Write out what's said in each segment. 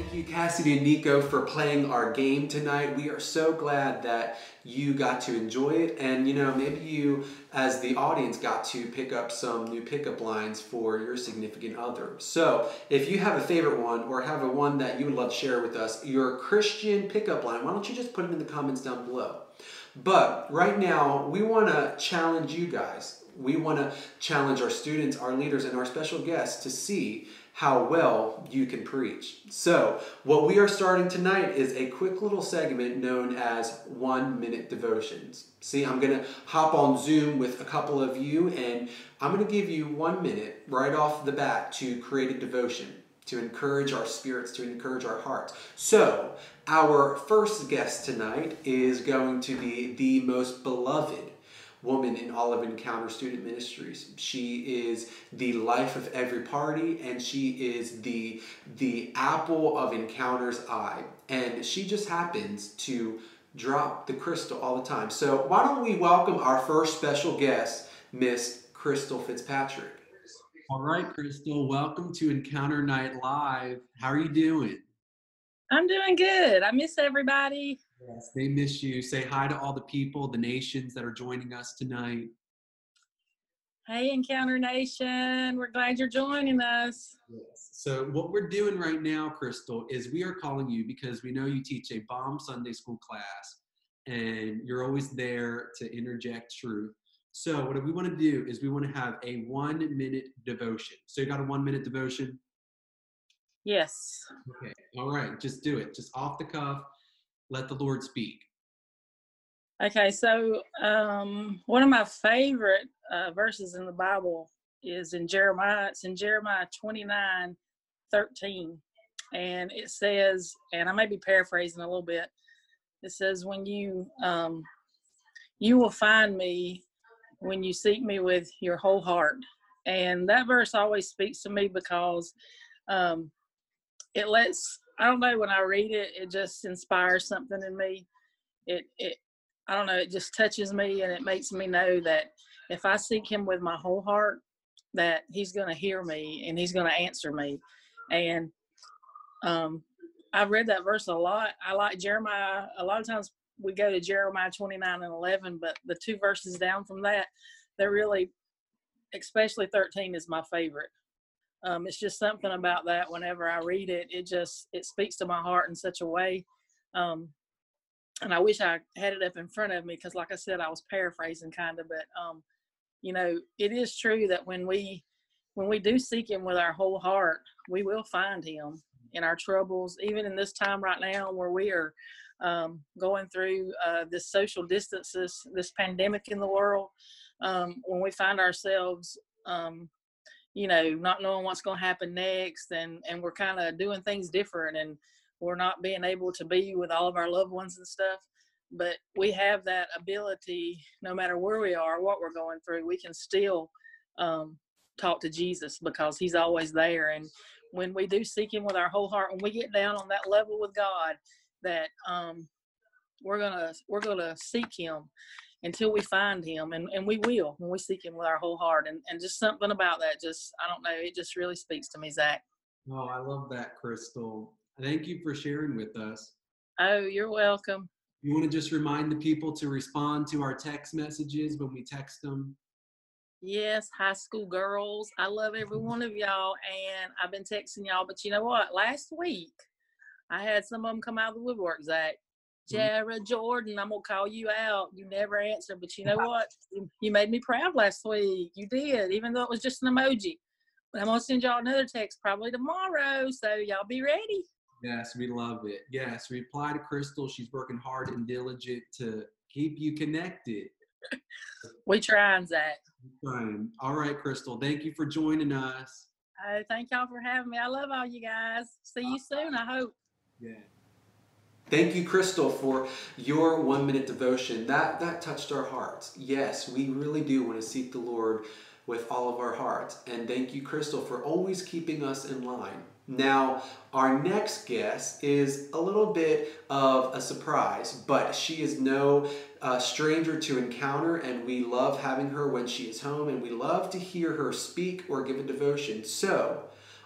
Thank you, Cassidy and Nico, for playing our game tonight. We are so glad that you got to enjoy it. And, you know, maybe you, as the audience, got to pick up some new pickup lines for your significant other. So, if you have a favorite one or have a one that you would love to share with us, your Christian pickup line, why don't you just put it in the comments down below? But right now, we want to challenge you guys. We want to challenge our students, our leaders, and our special guests to see how well you can preach. So, what we are starting tonight is a quick little segment known as one minute devotions. See, I'm going to hop on Zoom with a couple of you, and I'm going to give you one minute right off the bat to create a devotion to encourage our spirits, to encourage our hearts. So, our first guest tonight is going to be the most beloved woman in all of Encounter Student Ministries. She is the life of every party and she is the the apple of Encounter's eye. And she just happens to drop the crystal all the time. So why don't we welcome our first special guest, Miss Crystal Fitzpatrick. All right, Crystal, welcome to Encounter Night Live. How are you doing? I'm doing good. I miss everybody. Yes, they miss you. Say hi to all the people, the nations that are joining us tonight. Hey, Encounter Nation. We're glad you're joining us. Yes. So, what we're doing right now, Crystal, is we are calling you because we know you teach a bomb Sunday school class and you're always there to interject truth. So, what we want to do is we want to have a one minute devotion. So, you got a one minute devotion? Yes. Okay. All right. Just do it. Just off the cuff let the Lord speak. Okay, so um, one of my favorite uh, verses in the Bible is in Jeremiah. It's in Jeremiah 29 13. And it says, and I may be paraphrasing a little bit, it says, When you um, you will find me when you seek me with your whole heart. And that verse always speaks to me because um, it lets I don't know when I read it, it just inspires something in me. It it I don't know, it just touches me and it makes me know that if I seek him with my whole heart, that he's going to hear me and he's going to answer me. And um I've read that verse a lot. I like Jeremiah. A lot of times we go to Jeremiah 29 and 11, but the two verses down from that, they're really, especially 13 is my favorite um, it's just something about that whenever i read it it just it speaks to my heart in such a way um, and i wish i had it up in front of me because like i said i was paraphrasing kind of but um, you know it is true that when we when we do seek him with our whole heart we will find him in our troubles even in this time right now where we are um, going through uh, this social distances this pandemic in the world um, when we find ourselves um, you know, not knowing what's going to happen next, and and we're kind of doing things different, and we're not being able to be with all of our loved ones and stuff. But we have that ability, no matter where we are, what we're going through, we can still um, talk to Jesus because He's always there. And when we do seek Him with our whole heart, when we get down on that level with God, that um, we're gonna we're gonna seek Him until we find him and, and we will when we seek him with our whole heart and, and just something about that just i don't know it just really speaks to me zach. Oh i love that crystal. Thank you for sharing with us. Oh you're welcome. You want to just remind the people to respond to our text messages when we text them? Yes high school girls i love every one of y'all and i've been texting y'all but you know what? Last week i had some of them come out of the woodwork zach. Mm-hmm. Mm-hmm. Jared Jordan, I'm gonna call you out. You never answer, but you know what? You made me proud last week. You did, even though it was just an emoji. But I'm gonna send y'all another text probably tomorrow, so y'all be ready. Yes, we love it. Yes, reply to Crystal. She's working hard and diligent to keep you connected. we trying, Zach. Trying. All right, Crystal. Thank you for joining us. Oh, thank y'all for having me. I love all you guys. See you soon. I hope. Yeah. Thank you, Crystal, for your one minute devotion. That, that touched our hearts. Yes, we really do want to seek the Lord with all of our hearts. And thank you, Crystal, for always keeping us in line. Now, our next guest is a little bit of a surprise, but she is no uh, stranger to encounter, and we love having her when she is home, and we love to hear her speak or give a devotion. So,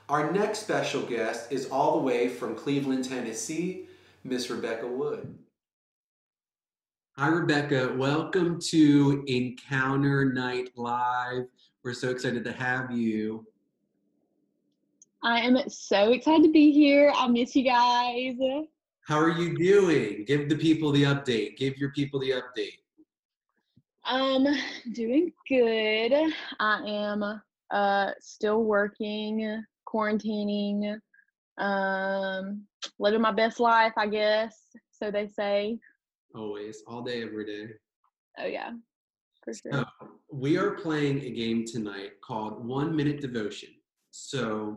Our next special guest is all the way from Cleveland, Tennessee, Miss Rebecca Wood. Hi, Rebecca. Welcome to Encounter Night Live. We're so excited to have you. I am so excited to be here. I miss you guys. How are you doing? Give the people the update. Give your people the update. Um, doing good. I am uh still working, quarantining, um, living my best life, I guess. So they say. Always, all day, every day. Oh yeah, for sure. So, we are playing a game tonight called One Minute Devotion. So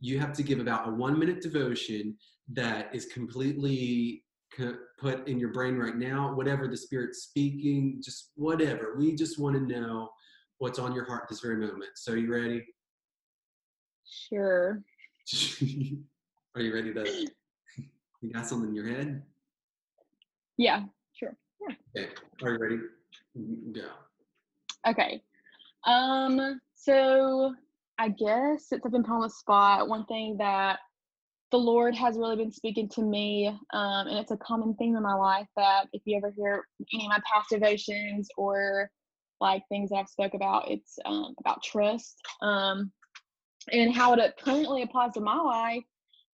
you have to give about a one minute devotion that is completely co- put in your brain right now, whatever the Spirit's speaking, just whatever. We just want to know what's on your heart this very moment. So, you ready? Sure. Are you ready to? You got something in your head? Yeah, sure. Yeah. Okay. Are you ready? Go. Okay. Um, so I guess since I've been put on the spot, one thing that the Lord has really been speaking to me, um, and it's a common theme in my life that if you ever hear any of my past devotions or like things that I've spoke about, it's um, about trust. Um, and how it currently applies to my life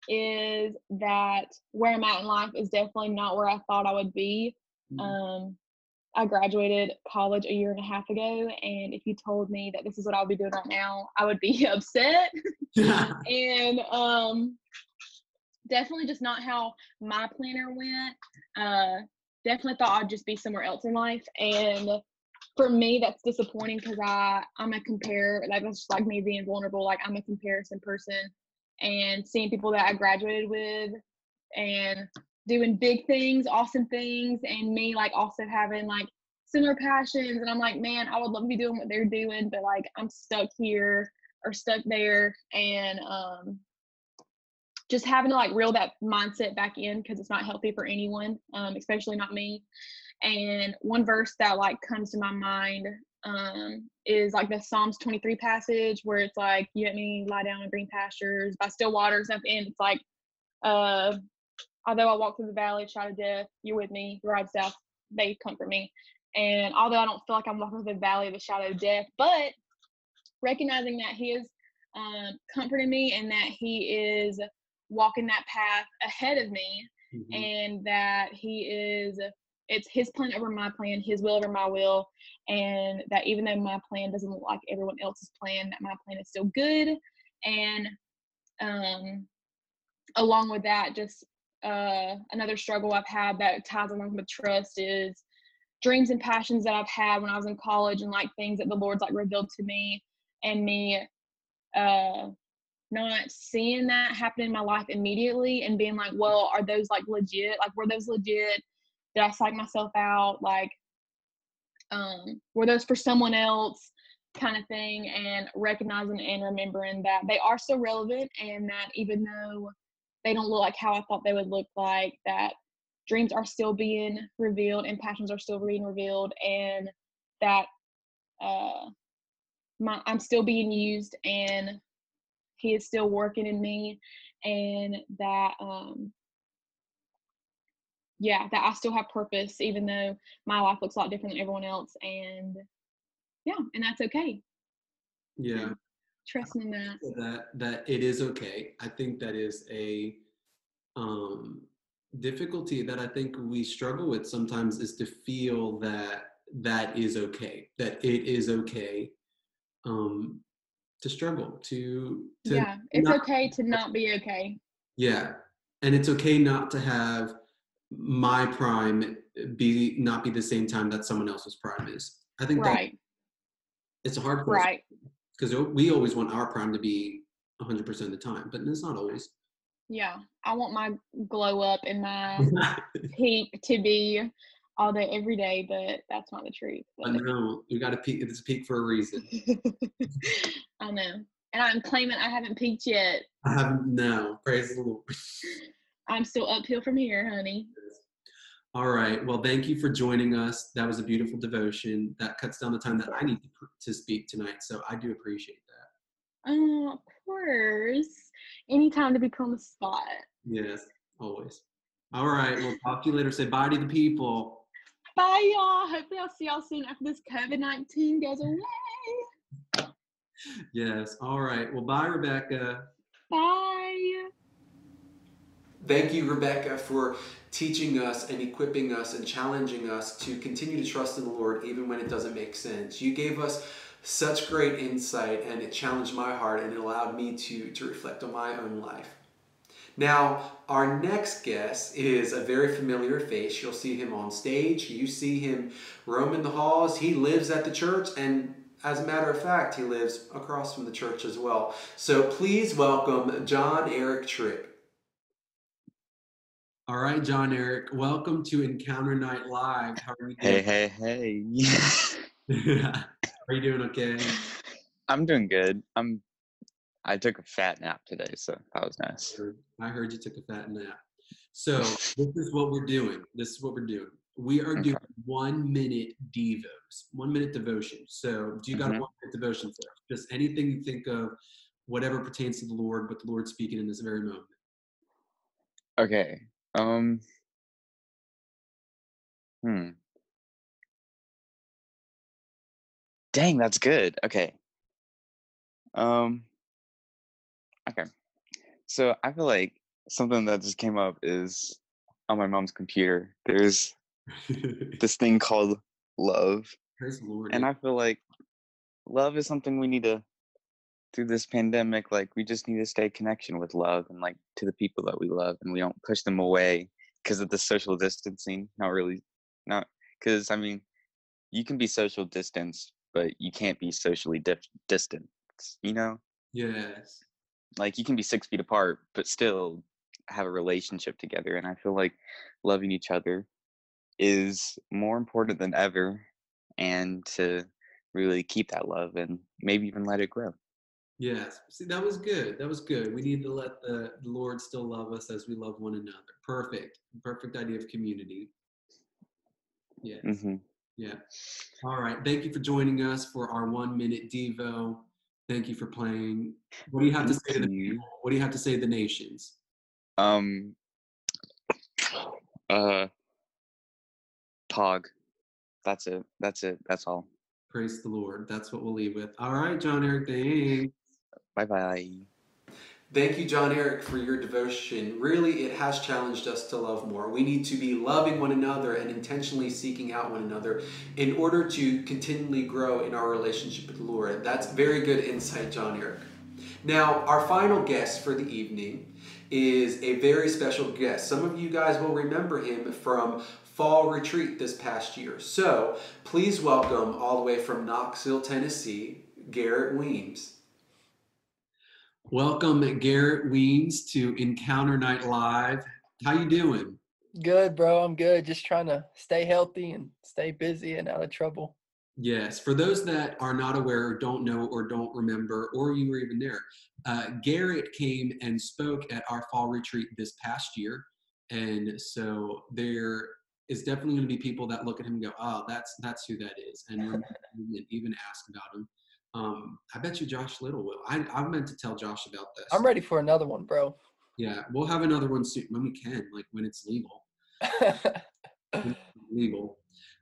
is that where I'm at in life is definitely not where I thought I would be. Mhm. Um, I graduated college a year and a half ago, and if you told me that this is what I'll be doing right now, I would be upset. and um, definitely just not how my planner went. Uh, definitely thought I'd just be somewhere else in life, and for me, that's disappointing because I I'm a compare like that's just like me being vulnerable. Like I'm a comparison person, and seeing people that I graduated with, and doing big things, awesome things, and me like also having like similar passions. And I'm like, man, I would love to be doing what they're doing, but like I'm stuck here or stuck there. And um just having to like reel that mindset back in because it's not healthy for anyone, um, especially not me. And one verse that like comes to my mind um is like the Psalms 23 passage where it's like, you let me lie down in green pastures by still waters. At the end, it's like, uh although I walk through the valley of shadow of death, you're with me, your right south, they comfort me. And although I don't feel like I'm walking through the valley of the shadow of death, but recognizing that he is um, comforting me and that he is walking that path ahead of me Mhm. and that he is it's his plan over my plan his will over my will and that even though my plan doesn't look like everyone else's plan that my plan is still good and um along with that just uh another struggle i've had that ties along with trust is dreams and passions that i've had when i was in college and like things that the lord's like revealed to me and me uh not seeing that happen in my life immediately and being like, well, are those like legit? Like, were those legit? Did I psych myself out? Like, um, were those for someone else? Kind of thing, and recognizing and remembering that they are still relevant, and that even though they don't look like how I thought they would look like, that dreams are still being revealed and passions are still being revealed, and that uh, my I'm still being used and he is still working in me and that um yeah that i still have purpose even though my life looks a lot different than everyone else and yeah and that's okay Yeah. trusting in that that that it is okay. I think that is a um, difficulty that I think we struggle with sometimes is to feel that that is okay, that it is okay um, to struggle, to, to yeah it's not- okay to not be okay yeah, and it's okay not to have my prime be not be the same time that someone else's prime is. I think that right it's a hard question right because we always want our prime to be 100% of the time, but it's not always. yeah i want my glow up and my peak to be all day every day but that's not the truth I know we got to peak. It's a peak for a reason. I know. And I'm claiming I haven't peaked yet. I haven't. No, praise the Lord. I'm still uphill from here, honey. All right. Well, thank you for joining us. That was a beautiful devotion. That cuts down the time that I need to, to speak tonight. So I do appreciate that. Oh, of course. Anytime to become a spot. Yes, always. All right. We'll talk to you later. Say bye to the people. Bye, y'all. Hopefully, I'll see y'all soon after this COVID 19 goes away. Yes. All right. Well, bye, Rebecca. Bye. Thank you, Rebecca, for teaching us and equipping us and challenging us to continue to trust in the Lord even when it doesn't make sense. You gave us such great insight and it challenged my heart and it allowed me to, to reflect on my own life. Now, our next guest is a very familiar face. You'll see him on stage. You see him roaming the halls. He lives at the church, and as a matter of fact, he lives across from the church as well. So please welcome John Eric Tripp. All right, John Eric, welcome to Encounter Night Live. How are you doing? Hey, hey, hey. are you doing okay? I'm doing good. I'm I took a fat nap today, so that was nice. I heard, I heard you took a fat nap. So this is what we're doing. This is what we're doing. We are doing one minute devos, one minute devotion. So do you got mm-hmm. a one minute devotion for us? Just anything you think of, whatever pertains to the Lord, but the Lord's speaking in this very moment. Okay. Um. Hmm. Dang, that's good. Okay. Um. Okay. So I feel like something that just came up is on my mom's computer. There's this thing called love. And I feel like love is something we need to through this pandemic like we just need to stay connection with love and like to the people that we love and we don't push them away because of the social distancing not really not because i mean you can be social distance but you can't be socially dif- distant you know? Yes. Like you can be six feet apart but still have a relationship together and i feel like loving each other is more important than ever and to really keep that love and maybe even let it grow Yes. See, that was good. That was good. We need to let the Lord still love us as we love one another. Perfect. Perfect idea of community. Yes. Mm-hmm. Yeah. All right. Thank you for joining us for our one minute Devo. Thank you for playing. What do you have to say to the people? What do you have to say to the nations? Um. Uh. Pog. That's it. That's it. That's all. Praise the Lord. That's what we'll leave with. All right, John Eric. Thanks. Bye bye. Thank you, John Eric, for your devotion. Really, it has challenged us to love more. We need to be loving one another and intentionally seeking out one another in order to continually grow in our relationship with the Lord. That's very good insight, John Eric. Now, our final guest for the evening is a very special guest. Some of you guys will remember him from fall retreat this past year. So please welcome all the way from Knoxville, Tennessee, Garrett Weems. Welcome, Garrett Weems, to Encounter Night Live. How you doing? Good, bro. I'm good. Just trying to stay healthy and stay busy and out of trouble. Yes. For those that are not aware or don't know or don't remember, or you were even there, uh, Garrett came and spoke at our fall retreat this past year. And so there is definitely going to be people that look at him and go, "Oh, that's that's who that is," and even ask about him. Um, I bet you Josh Little will. I I meant to tell Josh about this. I'm ready for another one, bro. Yeah, we'll have another one soon when we can, like when it's legal. when it's legal.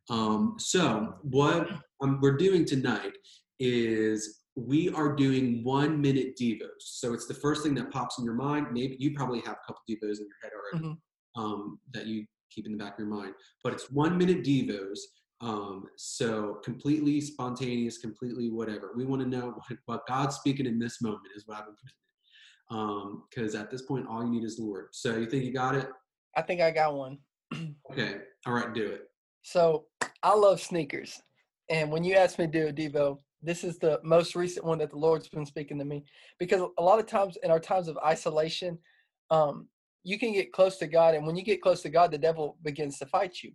Um, so what um, we're doing tonight is we are doing one minute devos. So it's the first thing that pops in your mind. Maybe you probably have a couple devos in your head already mm-hmm. um, that you keep in the back of your mind. But it's one minute devos um, so completely spontaneous, completely whatever. We want to know what, what, God's speaking in this moment is what I've been putting Um, because at this point, all you need is the Lord. So you think you got it? I think I got one. okay. All right, do it. So I love sneakers. And when you asked me to do a Devo, this is the most recent one that the Lord's been speaking to me. Because a lot of times in our times of isolation, um, you can get close to God. And when you get close to God, the devil begins to fight you.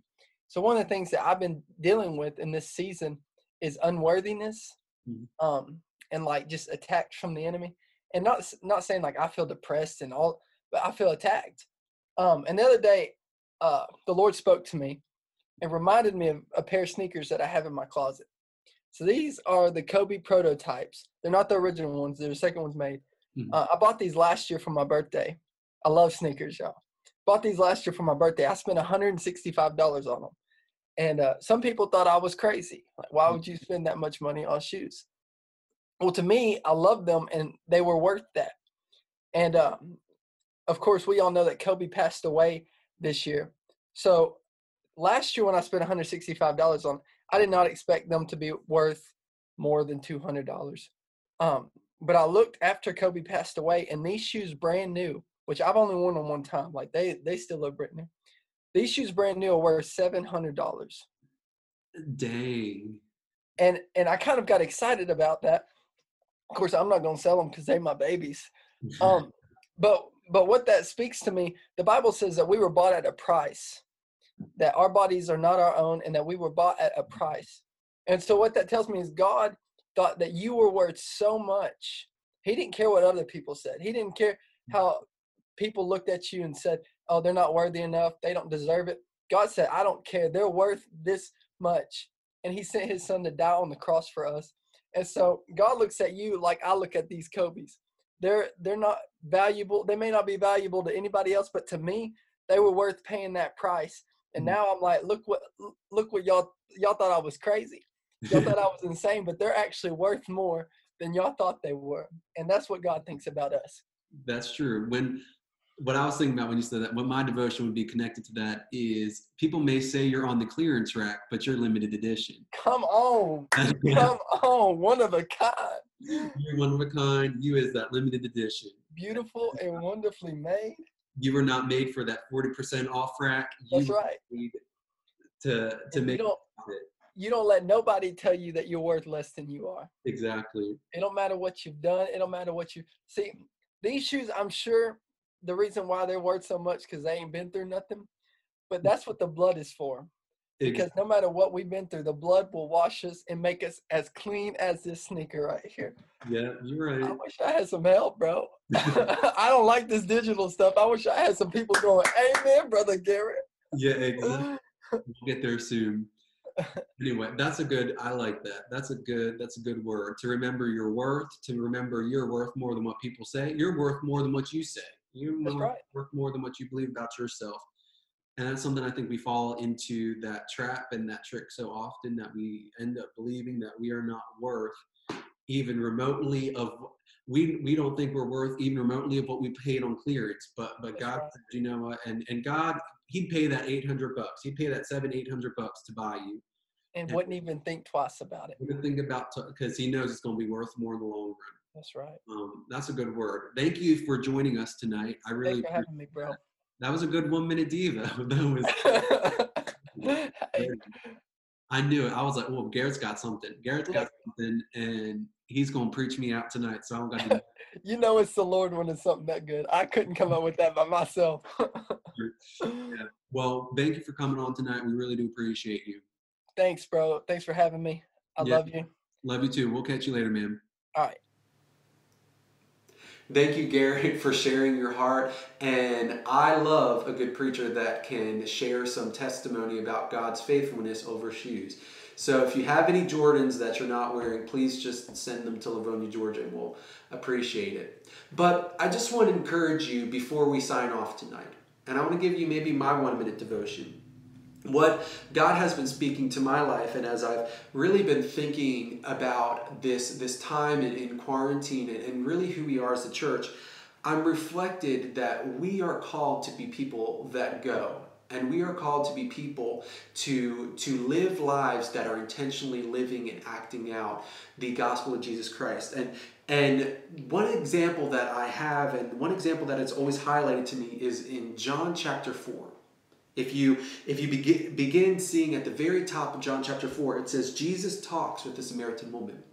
So one of the things that I've been dealing with in this season is unworthiness, mm-hmm. um, and like just attacks from the enemy. And not not saying like I feel depressed and all, but I feel attacked. Um, and the other day, uh, the Lord spoke to me and reminded me of a pair of sneakers that I have in my closet. So these are the Kobe prototypes. They're not the original ones. They're the second ones made. Mm-hmm. Uh, I bought these last year for my birthday. I love sneakers, y'all. Bought these last year for my birthday. I spent $165 on them. And uh, some people thought I was crazy. Like, why would you spend that much money on shoes? Well, to me, I loved them and they were worth that. And um, of course, we all know that Kobe passed away this year. So last year when I spent $165 on, I did not expect them to be worth more than $200. Um, but I looked after Kobe passed away, and these shoes brand new, which I've only worn them one time. Like they they still look brand new. These shoes brand new are worth seven hundred dollars. Dang. And and I kind of got excited about that. Of course, I'm not gonna sell them because they're my babies. Um, but but what that speaks to me, the Bible says that we were bought at a price, that our bodies are not our own, and that we were bought at a price. And so what that tells me is God thought that you were worth so much. He didn't care what other people said. He didn't care how people looked at you and said, "Oh, they're not worthy enough. They don't deserve it." God said, "I don't care. They're worth this much." And he sent his son to die on the cross for us. And so God looks at you like I look at these Kobe's. They're they're not valuable. They may not be valuable to anybody else, but to me, they were worth paying that price. And mm-hmm. now I'm like, look what look what y'all y'all thought I was crazy. Y'all thought I was insane, but they're actually worth more than y'all thought they were. And that's what God thinks about us. That's true. When what I was thinking about when you said that, what my devotion would be connected to that is people may say you're on the clearance rack, but you're limited edition. Come on. Come on. One of a kind. You're one of a kind. You is that limited edition. Beautiful and wonderfully made. You were not made for that 40% off rack. That's you right. To, to make you don't, you don't let nobody tell you that you're worth less than you are. Exactly. It don't matter what you've done. It don't matter what you see. These shoes, I'm sure the reason why they're worth so much because they ain't been through nothing. But mm. that's what the blood is for. Because no matter what we've been through, the blood will wash us and make us as clean as this sneaker right here. Yeah, you're right. I wish I had some help, bro. I don't like this digital stuff. I wish I had some people going, Amen, brother Garrett. Yeah, exactly. we'll get there soon. anyway, that's a good. I like that. That's a good. That's a good word to remember your worth. To remember you're worth more than what people say. You're worth more than what you say. You're right. worth more than what you believe about yourself. And that's something I think we fall into that trap and that trick so often that we end up believing that we are not worth even remotely of we we don't think we're worth even remotely of what we paid on clearance. But but God, right. you know what? And and God, He'd pay that eight hundred bucks. He'd pay that seven eight hundred bucks to buy you. And, and wouldn't even think twice about it. Wouldn't think about because He knows it's going to be worth more in the long run. That's right. Um, that's a good word. Thank you for joining us tonight. I really Thanks for having me, bro. That. that. was a good one minute diva. that was. I knew it. I was like, well, Garrett's got something. Garrett's got something, and he's gonna preach me out tonight. So I'm gonna. you know, it's the Lord when it's something that good. I couldn't come up with that by myself. yeah. Well, thank you for coming on tonight. We really do appreciate you. Thanks, bro. Thanks for having me. I yeah. love you. Love you too. We'll catch you later, man. All right. Thank you, Garrett, for sharing your heart. And I love a good preacher that can share some testimony about God's faithfulness over shoes. So if you have any Jordans that you're not wearing, please just send them to Lavonia, Georgia, and we'll appreciate it. But I just want to encourage you before we sign off tonight. And I want to give you maybe my one minute devotion what God has been speaking to my life, and as I've really been thinking about this this time in, in quarantine and, and really who we are as a church, I'm reflected that we are called to be people that go. And we are called to be people to, to live lives that are intentionally living and acting out the gospel of Jesus Christ. And, and one example that I have, and one example that it's always highlighted to me, is in John chapter 4. If you if you begin, begin seeing at the very top of John chapter 4, it says Jesus talks with the Samaritan woman.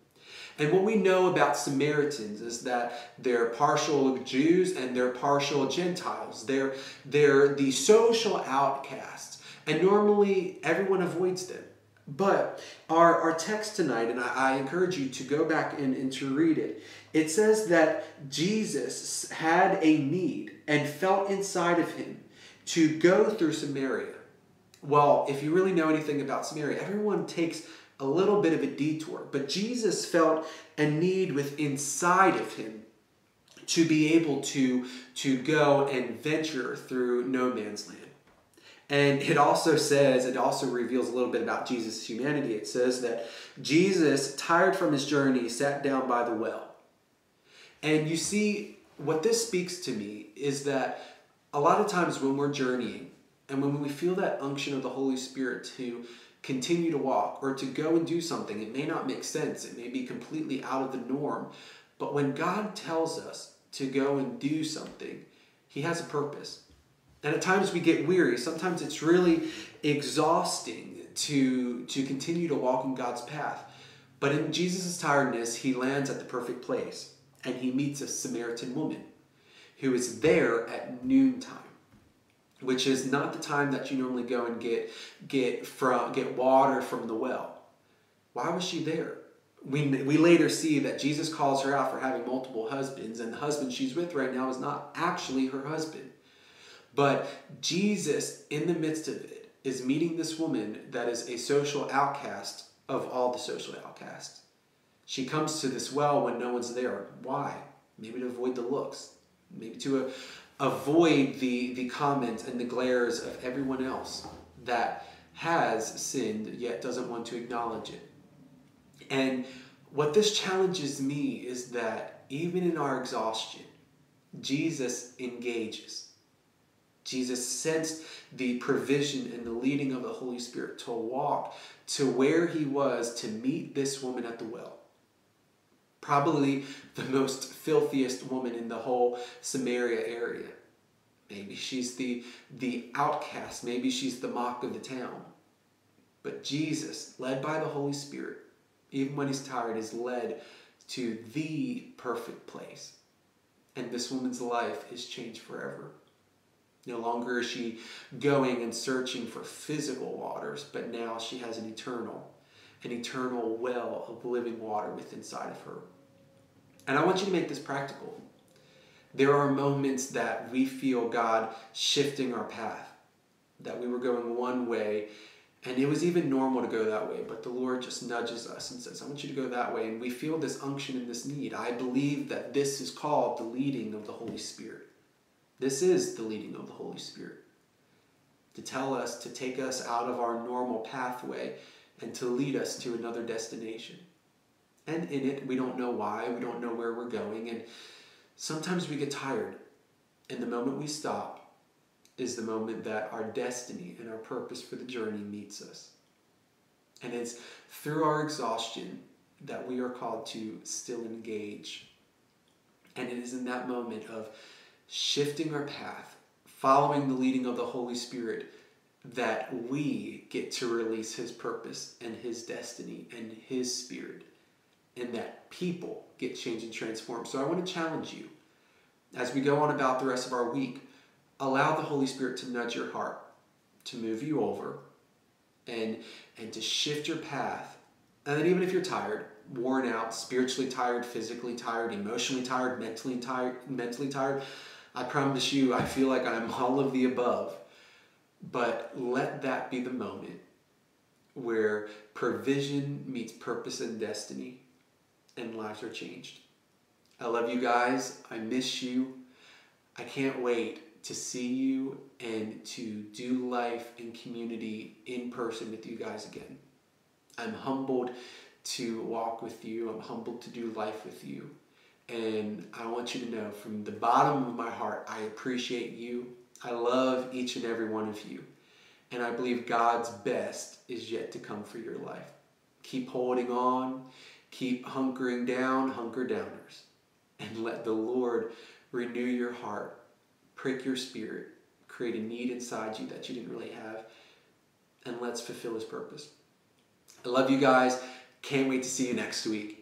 And what we know about Samaritans is that they're partial Jews and they're partial Gentiles. They're, they're the social outcasts. And normally everyone avoids them. But our, our text tonight, and I, I encourage you to go back and, and to read it, it says that Jesus had a need and felt inside of him to go through Samaria. Well, if you really know anything about Samaria, everyone takes a little bit of a detour, but Jesus felt a need within inside of him to be able to, to go and venture through no man's land. And it also says, it also reveals a little bit about Jesus' humanity. It says that Jesus, tired from his journey, sat down by the well. And you see, what this speaks to me is that a lot of times when we're journeying and when we feel that unction of the Holy Spirit to continue to walk or to go and do something, it may not make sense, it may be completely out of the norm. But when God tells us to go and do something, He has a purpose. And at times we get weary. Sometimes it's really exhausting to, to continue to walk in God's path. But in Jesus' tiredness, he lands at the perfect place and he meets a Samaritan woman who is there at noontime, which is not the time that you normally go and get, get, from, get water from the well. Why was she there? We, we later see that Jesus calls her out for having multiple husbands, and the husband she's with right now is not actually her husband. But Jesus, in the midst of it, is meeting this woman that is a social outcast of all the social outcasts. She comes to this well when no one's there. Why? Maybe to avoid the looks, maybe to uh, avoid the, the comments and the glares of everyone else that has sinned yet doesn't want to acknowledge it. And what this challenges me is that even in our exhaustion, Jesus engages. Jesus sensed the provision and the leading of the Holy Spirit to walk to where he was to meet this woman at the well. Probably the most filthiest woman in the whole Samaria area. Maybe she's the, the outcast. Maybe she's the mock of the town. But Jesus, led by the Holy Spirit, even when he's tired, is led to the perfect place. And this woman's life is changed forever. No longer is she going and searching for physical waters, but now she has an eternal, an eternal well of living water within inside of her. And I want you to make this practical. There are moments that we feel God shifting our path, that we were going one way, and it was even normal to go that way, but the Lord just nudges us and says, I want you to go that way. And we feel this unction and this need. I believe that this is called the leading of the Holy Spirit. This is the leading of the Holy Spirit to tell us, to take us out of our normal pathway and to lead us to another destination. And in it, we don't know why, we don't know where we're going, and sometimes we get tired. And the moment we stop is the moment that our destiny and our purpose for the journey meets us. And it's through our exhaustion that we are called to still engage. And it is in that moment of shifting our path, following the leading of the Holy Spirit, that we get to release His purpose and His destiny and His Spirit, and that people get changed and transformed. So I want to challenge you as we go on about the rest of our week, allow the Holy Spirit to nudge your heart, to move you over, and, and to shift your path. And then, even if you're tired, worn out, spiritually tired, physically tired, emotionally tired, mentally tired, mentally tired, I promise you, I feel like I'm all of the above. But let that be the moment where provision meets purpose and destiny and lives are changed. I love you guys. I miss you. I can't wait to see you and to do life and community in person with you guys again. I'm humbled to walk with you. I'm humbled to do life with you. And I want you to know from the bottom of my heart, I appreciate you. I love each and every one of you. And I believe God's best is yet to come for your life. Keep holding on, keep hunkering down, hunker downers, and let the Lord renew your heart, prick your spirit, create a need inside you that you didn't really have, and let's fulfill His purpose. I love you guys. Can't wait to see you next week.